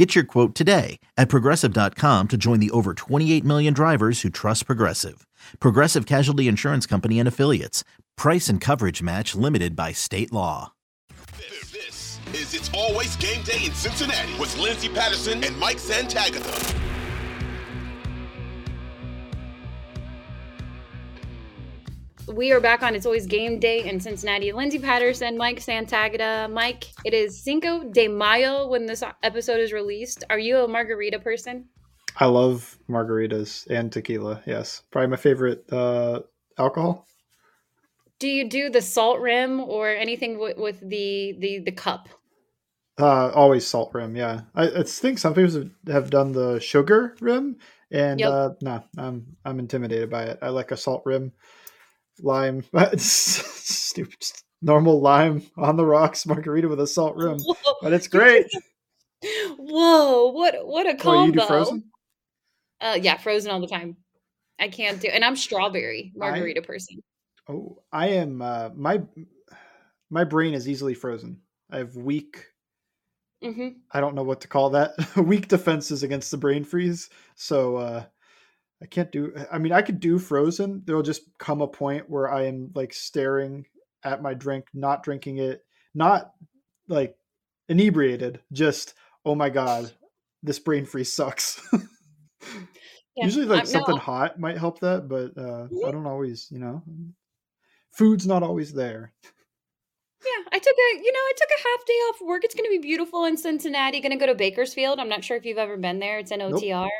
Get your quote today at progressive.com to join the over 28 million drivers who trust Progressive. Progressive Casualty Insurance Company and Affiliates. Price and coverage match limited by state law. This is It's Always Game Day in Cincinnati with Lindsay Patterson and Mike Santagata. We are back on It's Always Game Day in Cincinnati. Lindsay Patterson, Mike Santagata. Mike, it is Cinco de Mayo when this episode is released. Are you a margarita person? I love margaritas and tequila. Yes, probably my favorite uh, alcohol. Do you do the salt rim or anything with, with the the the cup? Uh, always salt rim. Yeah, I, I think some people have done the sugar rim, and yep. uh, no, I'm I'm intimidated by it. I like a salt rim, lime. stupid, normal lime on the rocks margarita with a salt rim, Whoa. but it's great. Whoa! What what a combo! Oh, you do frozen? Uh, yeah, frozen all the time. I can't do, and I'm strawberry margarita I, person. Oh, I am. Uh, my my brain is easily frozen. I have weak. Mm-hmm. I don't know what to call that. weak defenses against the brain freeze. So uh, I can't do. I mean, I could do frozen. There'll just come a point where I am like staring at my drink, not drinking it, not like inebriated. Just oh my god, this brain freeze sucks. Yeah, Usually, like something no. hot might help that, but uh, mm-hmm. I don't always, you know, food's not always there. Yeah, I took a, you know, I took a half day off work. It's going to be beautiful in Cincinnati. Going to go to Bakersfield. I'm not sure if you've ever been there. It's an OTR. Nope.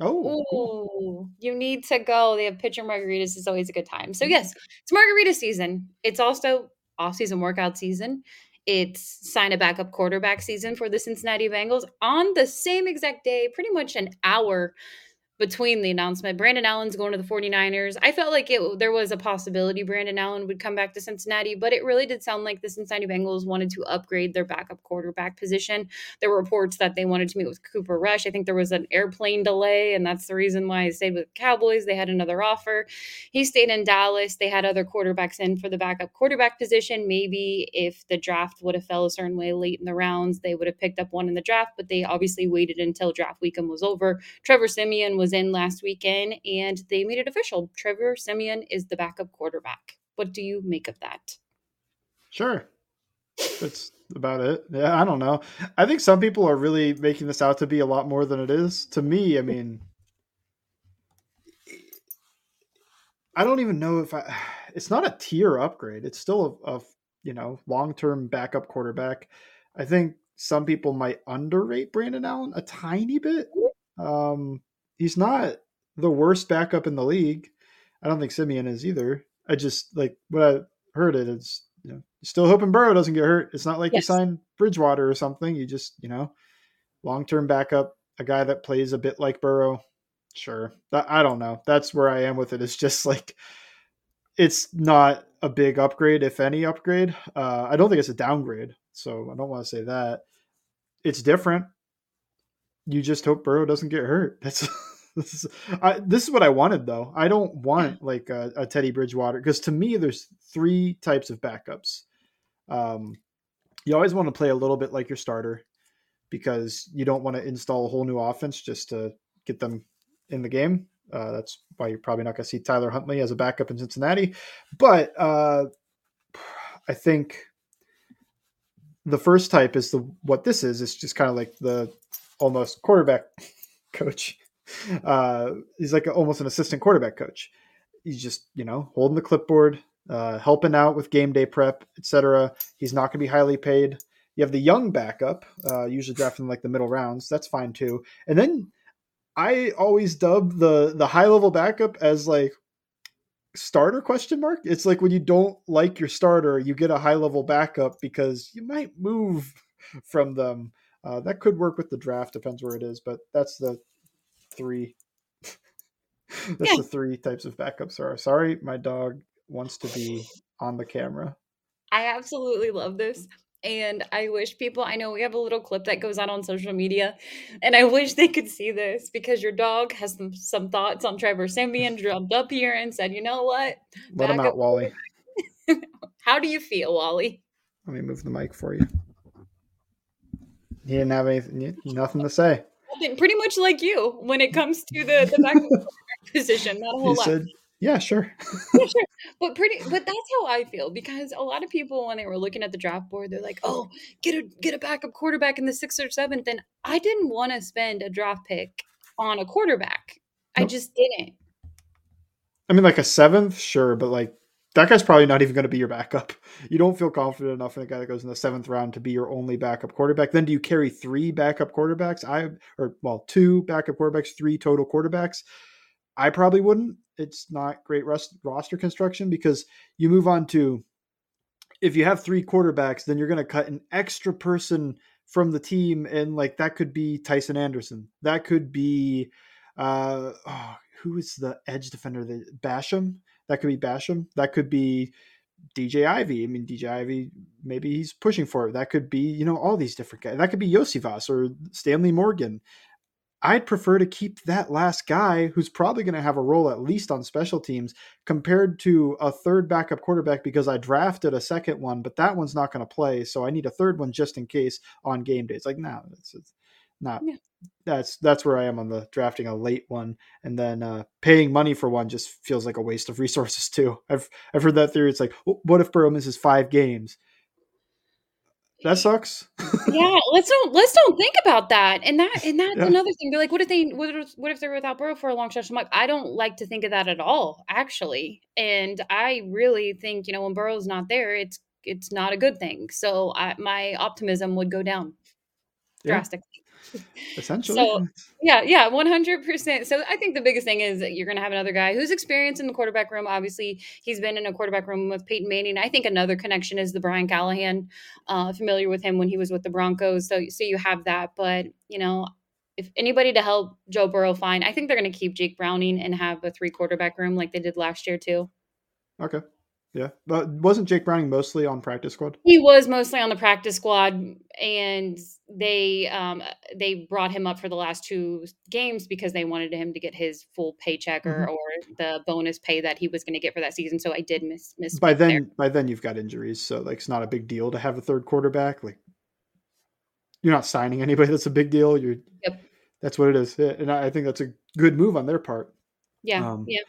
Oh, cool. you need to go. They have pitcher margaritas. It's always a good time. So mm-hmm. yes, it's margarita season. It's also off-season workout season. It's sign a backup quarterback season for the Cincinnati Bengals on the same exact day, pretty much an hour between the announcement. Brandon Allen's going to the 49ers. I felt like it there was a possibility Brandon Allen would come back to Cincinnati, but it really did sound like the Cincinnati Bengals wanted to upgrade their backup quarterback position. There were reports that they wanted to meet with Cooper Rush. I think there was an airplane delay, and that's the reason why he stayed with the Cowboys. They had another offer. He stayed in Dallas. They had other quarterbacks in for the backup quarterback position. Maybe if the draft would have fell a certain way late in the rounds, they would have picked up one in the draft, but they obviously waited until draft weekend was over. Trevor Siemian was was in last weekend and they made it official. Trevor Siemian is the backup quarterback. What do you make of that? Sure. That's about it. Yeah, I don't know. I think some people are really making this out to be a lot more than it is. To me, I mean, I don't even know if I. It's not a tier upgrade. It's still a, a you know long term backup quarterback. I think some people might underrate Brandon Allen a tiny bit. Um, he's not the worst backup in the league. I don't think Siemian is either. I just like what I heard it is you know still hoping Burrow doesn't get hurt. It's not like yes. you sign Bridgewater or something. You just you know long term backup, a guy that plays a bit like Burrow. Sure, I don't know. That's where I am with it. It's just like it's not a big upgrade, if any upgrade. Uh, I don't think it's a downgrade, so I don't want to say that. It's different you just hope Burrow doesn't get hurt. That's this is I, this is what I wanted though. I don't want like a, a Teddy Bridgewater because to me there's three types of backups. Um, you always want to play a little bit like your starter because you don't want to install a whole new offense just to get them in the game. Uh, that's why you're probably not going to see Tyler Huntley as a backup in Cincinnati. But uh, I think the first type is the what this is. It's just kind of like the almost quarterback coach. Uh, he's like almost an assistant quarterback coach. He's just you know holding the clipboard, uh, helping out with game day prep, etc. He's not going to be highly paid. You have the young backup, uh, usually drafted in like the middle rounds. That's fine too. And then I always dub the the high level backup as like starter question mark. It's like when you don't like your starter, you get a high level backup because you might move from them. Uh, that could work with the draft, depends where it is, but that's the three. that's yeah. the three types of backups are. Sorry, my dog wants to be on the camera. I absolutely love this. And I wish people, I know we have a little clip that goes out on social media, and I wish they could see this because your dog has some, some thoughts on Trevor Siemian, jumped up here and said, you know what? Let him out, Wally. How do you feel, Wally? Let me move the mic for you. He didn't have anything, nothing to say. Pretty much like you when it comes to the, the back position, not a whole lot. said, "Yeah, sure." Yeah, sure. But pretty but that's how I feel because a lot of people when they were looking at the draft board, they're like, Oh, get a get a backup quarterback in the sixth or seventh. And I didn't want to spend a draft pick on a quarterback. I just didn't. I mean, like a seventh, sure, but like that guy's probably not even going to be your backup. You don't feel confident enough in a guy that goes in the seventh round to be your only backup quarterback. Then do you carry three backup quarterbacks? I or well, two backup quarterbacks, three total quarterbacks. I probably wouldn't. It's not great rest, roster construction because you move on to if you have three quarterbacks, then you're going to cut an extra person from the team, and like that could be Tycen Anderson. That could be uh, oh, who is the edge defender? The Basham. That could be Basham. That could be DJ Ivey. I mean, DJ Ivey. Maybe he's pushing for it. That could be you know all these different guys. That could be Yosivas or Stanley Morgan. I'd prefer to keep that last guy who's probably going to have a role at least on special teams compared to a third backup quarterback because I drafted a second one, but that one's not going to play. So I need a third one just in case on game days. Like, no, it's, it's not. Yeah. That's that's where I am on the drafting a late one, and then uh, paying money for one just feels like a waste of resources too. I've I've heard that theory. It's like, what if Burrow misses five games? That sucks. yeah, let's don't let's don't think about that. And that and that's Yeah. another thing. They're like, what if they what if, what if they're without Burrow for a long stretch? I'm like, I don't like to think of that at all, actually. And I really think, you know, when Burrow's not there, it's it's not a good thing. So I, my optimism would go down Yeah. drastically. Essentially, So- Yeah, yeah, one hundred percent. So I think the biggest thing is that you're going to have another guy who's experienced in the quarterback room. Obviously, he's been in a quarterback room with Peyton Manning. I think another connection is the Brian Callahan. Uh, familiar with him when he was with the Broncos. So, so you have that. But you know, if anybody to help Joe Burrow find, I think they're going to keep Jake Browning and have a three quarterback room like they did last year too. okay, yeah, but wasn't Jake Browning mostly on practice squad? He was mostly on the practice squad, and they um, they brought him up for the last two games because they wanted him to get his full paycheck or, Mhm. or the bonus pay that he was going to get for that season. So I did miss miss by then there. by then you've got injuries so like it's not a big deal to have a third quarterback like you're not signing anybody that's a big deal you're Yep. that's what it is and i think that's a good move on their part Yeah, um, yeah.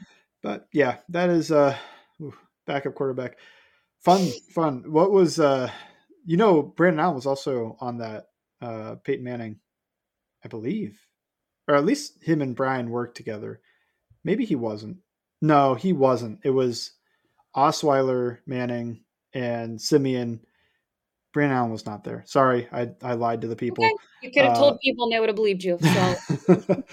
but yeah that is uh ooh, backup quarterback. Fun fun. What was uh you know brandon allen was also on that uh peyton manning i believe. Or at least him and brian worked together. Maybe he wasn't. No he wasn't. It was Osweiler, Manning, and Siemian. Brandon Allen was not there. Sorry, I, I lied to the people. Okay. You could have uh, told people and they would have believed you. So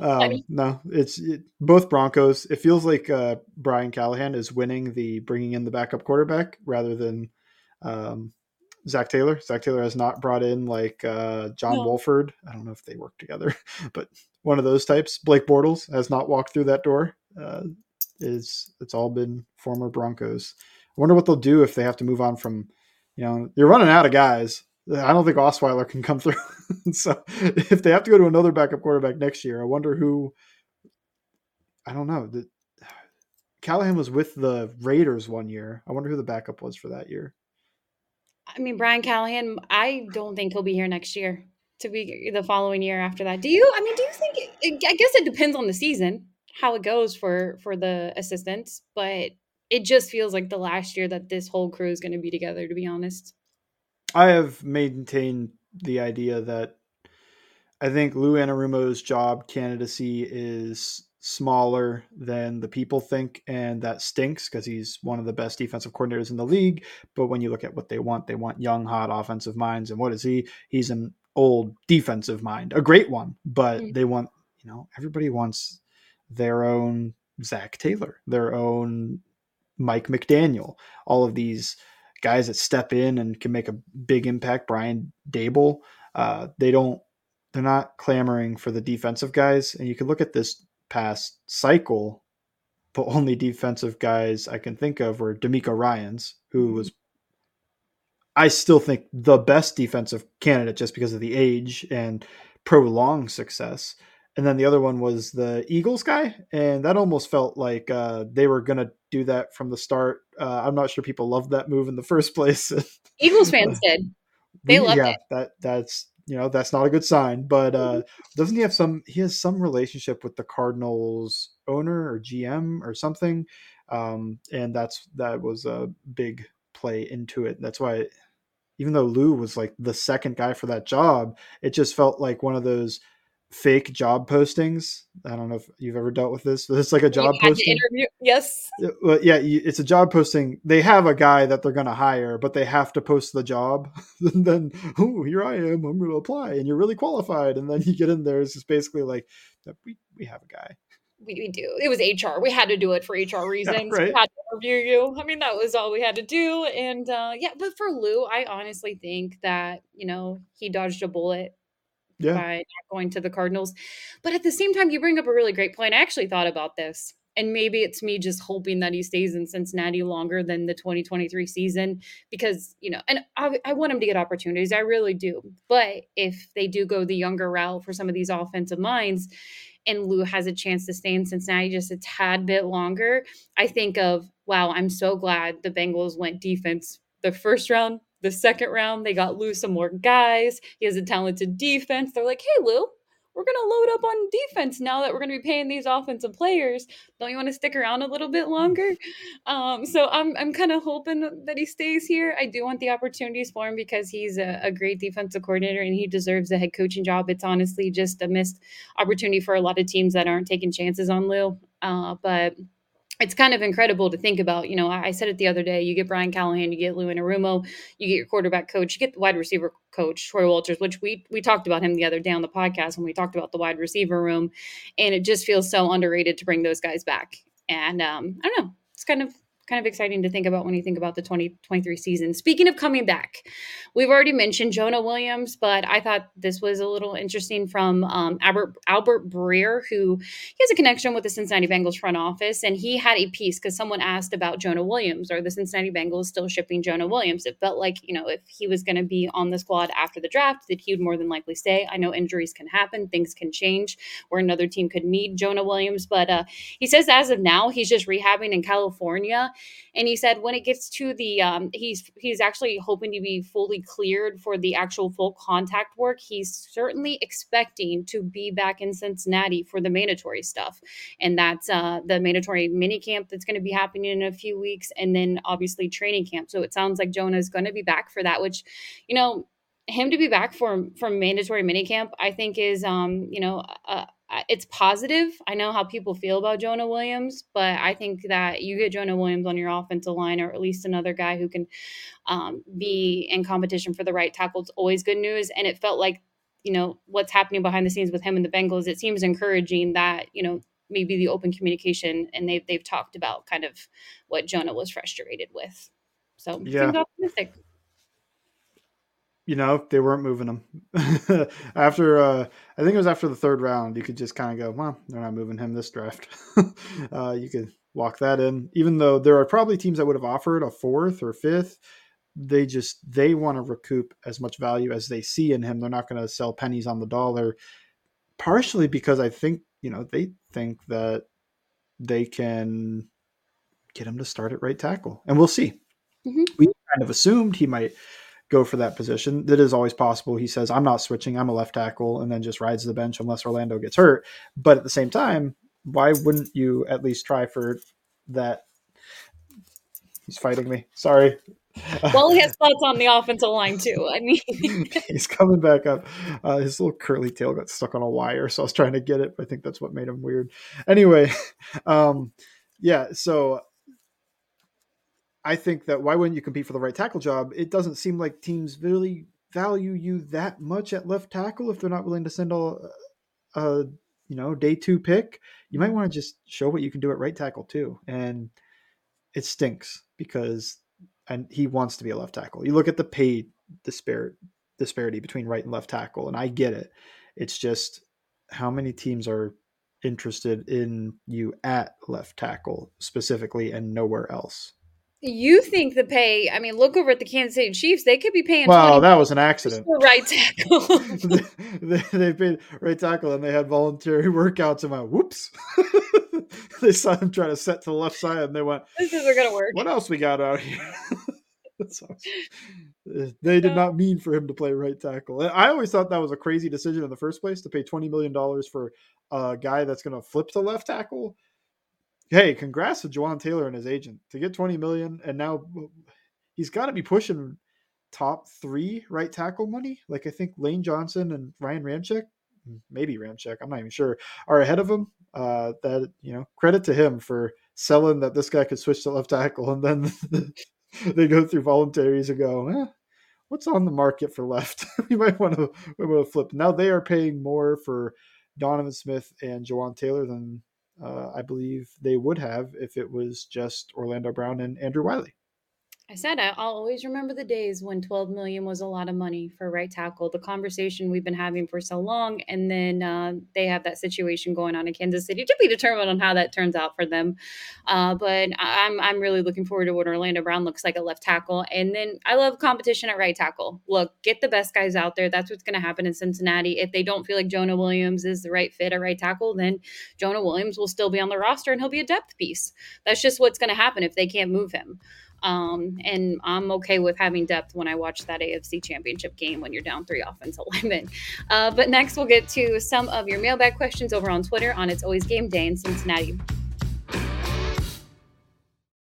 um, no, it's it, both Broncos. It feels like uh, Brian Callahan is winning the bringing in the backup quarterback rather than um, Zac Taylor. Zac Taylor has not brought in like uh, John No. Wolford. I don't know if they work together, but one of those types. Blake Bortles has not walked through that door. Uh, is it's all been former Broncos. I wonder what they'll do if they have to move on from, you know, you're running out of guys. I don't think Osweiler can come through. so if they have to go to another backup quarterback next year, I wonder who. I don't know. The, Callahan was with the Raiders one year. I wonder who the backup was for that year. I mean, Brian Callahan, I don't think he'll be here next year. To be the following year after that, do you? I mean, do you think? I guess it depends on the season, how it goes for for the assistants. But it just feels like the last year that this whole crew is going to be together. To be honest, I have maintained the idea that I think Lou Anarumo's job candidacy is smaller than the people think, and that stinks because he's one of the best defensive coordinators in the league. But when you look at what they want, they want young, hot offensive minds. And what is he? He's an old defensive mind, a great one, but Mm. they want, you know, everybody wants their own Zac Taylor, their own Mike McDaniel, all of these guys that step in and can make a big impact. Brian Daboll, uh, they don't, they're not clamoring for the defensive guys. And you can look at this past cycle. the only defensive guys I can think of were DeMeco Ryans, who Mm-hmm. was I still think the best defensive candidate just because of the age and prolonged success. And then the other one was the Eagles guy, and that almost felt like uh, they were going to do that from the start. Uh, I'm not sure people loved that move in the first place. Eagles fans did. They loved yeah, it. that that's you know that's not a good sign. But uh, doesn't he have some? He has some relationship with the Cardinals owner or GM or something, um, and that's that was a big play into it. That's why, even though Lou was like the second guy for that job, it just felt like one of those fake job postings. I don't know if you've ever dealt with this, but it's like a job posting. interview. Yes. Yeah, Well, yeah, it's a job posting. They have a guy that they're going to hire, but they have to post the job. and then, oh, here I am. I'm going to apply, and you're really qualified. And then you get in there. It's just basically like, we we have a guy. we, we do. It was HR. We had to do it for HR reasons. right. We had to interview you. I mean, that was all we had to do. And uh, yeah, but for Lou, I honestly think that you know he dodged a bullet Yeah, by not going to the Cardinals. But at the same time, you bring up a really great point. I actually thought about this. And maybe it's me just hoping that he stays in Cincinnati longer than the 2023 season because, you know, and I, I want him to get opportunities. I really do. But if they do go the younger route for some of these offensive minds and Lou has a chance to stay in Cincinnati just a tad bit longer, I think of, wow, I'm so glad the Bengals went defense the first round, the second round. They got Lou some more guys. He has a talented defense. They're like, hey, Lou, we're going to load up on defense now that we're going to be paying these offensive players. Don't you want to stick around a little bit longer? Um, so I'm, I'm kind of hoping that he stays here. I do want the opportunities for him because he's a, a great defensive coordinator and he deserves a head coaching job. It's honestly just a missed opportunity for a lot of teams that aren't taking chances on Lou. Uh, but it's kind of incredible to think about. You know, I I said it the other day. You get Brian Callahan, you get Lou Anarumo, you get your quarterback coach, you get the wide receiver coach, Troy Walters, which we we talked about him the other day on the podcast when we talked about the wide receiver room, and it just feels so underrated to bring those guys back. And um, I don't know, it's kind of kind of exciting to think about when you think about the 2023 season. Speaking of coming back, we've already mentioned Jonah Williams, but I thought this was a little interesting from um, Albert Albert Breer, who he has a connection with the Cincinnati Bengals front office, and he had a piece because someone asked about Jonah Williams. or the Cincinnati Bengals still shipping Jonah Williams? It felt like you know if he was going to be on the squad after the draft, that he would more than likely stay. I know injuries can happen, things can change, where another team could need Jonah Williams, but uh, he says as of now he's just rehabbing in California, and he said when it gets to the um, he's he's actually hoping to be fully cleared for the actual full contact work. He's certainly expecting to be back in Cincinnati for the mandatory stuff, and that's uh, the mandatory mini camp that's going to be happening in a few weeks, and then obviously training camp. So it sounds like Jonah is going to be back for that, which you know him to be back for from mandatory minicamp, I think is um, you know, uh, it's positive. I know how people feel about Jonah Williams, but I think that you get Jonah Williams on your offensive line, or at least another guy who can um, be in competition for the right tackle. It's always good news, and it felt like you know what's happening behind the scenes with him and the Bengals. It seems encouraging that you know maybe the open communication, and they've they've talked about kind of what Jonah was frustrated with. So Yeah. seems optimistic. You know, they weren't moving him after. Uh, I think it was after the third round. You could just kind of go, well, they're not moving him this draft. uh, you could walk that in, even though there are probably teams that would have offered a fourth or fifth. They just they want to recoup as much value as they see in him. They're not going to sell pennies on the dollar, partially because I think you know they think that they can get him to start at right tackle, and we'll see. Mhm. We kind of assumed he might go for that position. That is always possible. He says, I'm not switching, I'm a left tackle, and then just rides the bench unless Orlando gets hurt. But at the same time, why wouldn't you at least try for that? He's fighting me. Sorry. Well, he has thoughts on the offensive line too. I mean, He's coming back up. Uh, his little curly tail got stuck on a wire, so I was trying to get it. But I think that's what made him weird. Anyway, um, yeah. So I think that why wouldn't you compete for the right tackle job? It doesn't seem like teams really value you that much at left tackle if they're not willing to send a, a you know day two pick. You might want to just show what you can do at right tackle too, and it stinks because and he wants to be a left tackle. You look at the pay disparity disparity between right and left tackle, and I get it. It's just how many teams are interested in you at left tackle specifically and nowhere else. You think the pay? I mean, look over at the Kansas City Chiefs. They could be paying. Well, that was an accident. right tackle. they, they, paid right tackle, and they had voluntary workouts. And went, whoops! they saw him trying to set to the left side, and they went, "This isn't going to work." What else we got out here? so, they did not mean for him to play right tackle. I always thought that was a crazy decision in the first place to pay twenty million dollars for a guy that's going to flip to left tackle hey, congrats to Jawaan Taylor and his agent to get 20 million, and now he's got to be pushing top three right tackle money. Like I think Lane Johnson and Ryan Ramczyk, maybe Ramczyk, I'm not even sure, are ahead of him. Uh, that you know, credit to him for selling that this guy could switch to left tackle, and then they go through voluntaries and go, eh, what's on the market for left? we might want to we flip. Now they are paying more for Donovan Smith and Jawaan Taylor than Uh, I believe they would have if it was just Orlando Brown and Andrew Wylie. I said I'll always remember the days when 12 million was a lot of money for right tackle. The conversation we've been having for so long, and then uh, they have that situation going on in Kansas City to be determined on how that turns out for them. Uh, but I'm I'm really looking forward to what Orlando Brown looks like at left tackle, and then I love competition at right tackle. Look, get the best guys out there. That's what's going to happen in Cincinnati. If they don't feel like Jonah Williams is the right fit at right tackle, then Jonah Williams will still be on the roster and he'll be a depth piece. That's just what's going to happen if they can't move him. Um, and I'm okay with having depth when I watch that AFC championship game when you're down three offensive linemen. Uh, but next, we'll get to some of your mailbag questions over on Twitter on It's Always Game Day in Cincinnati.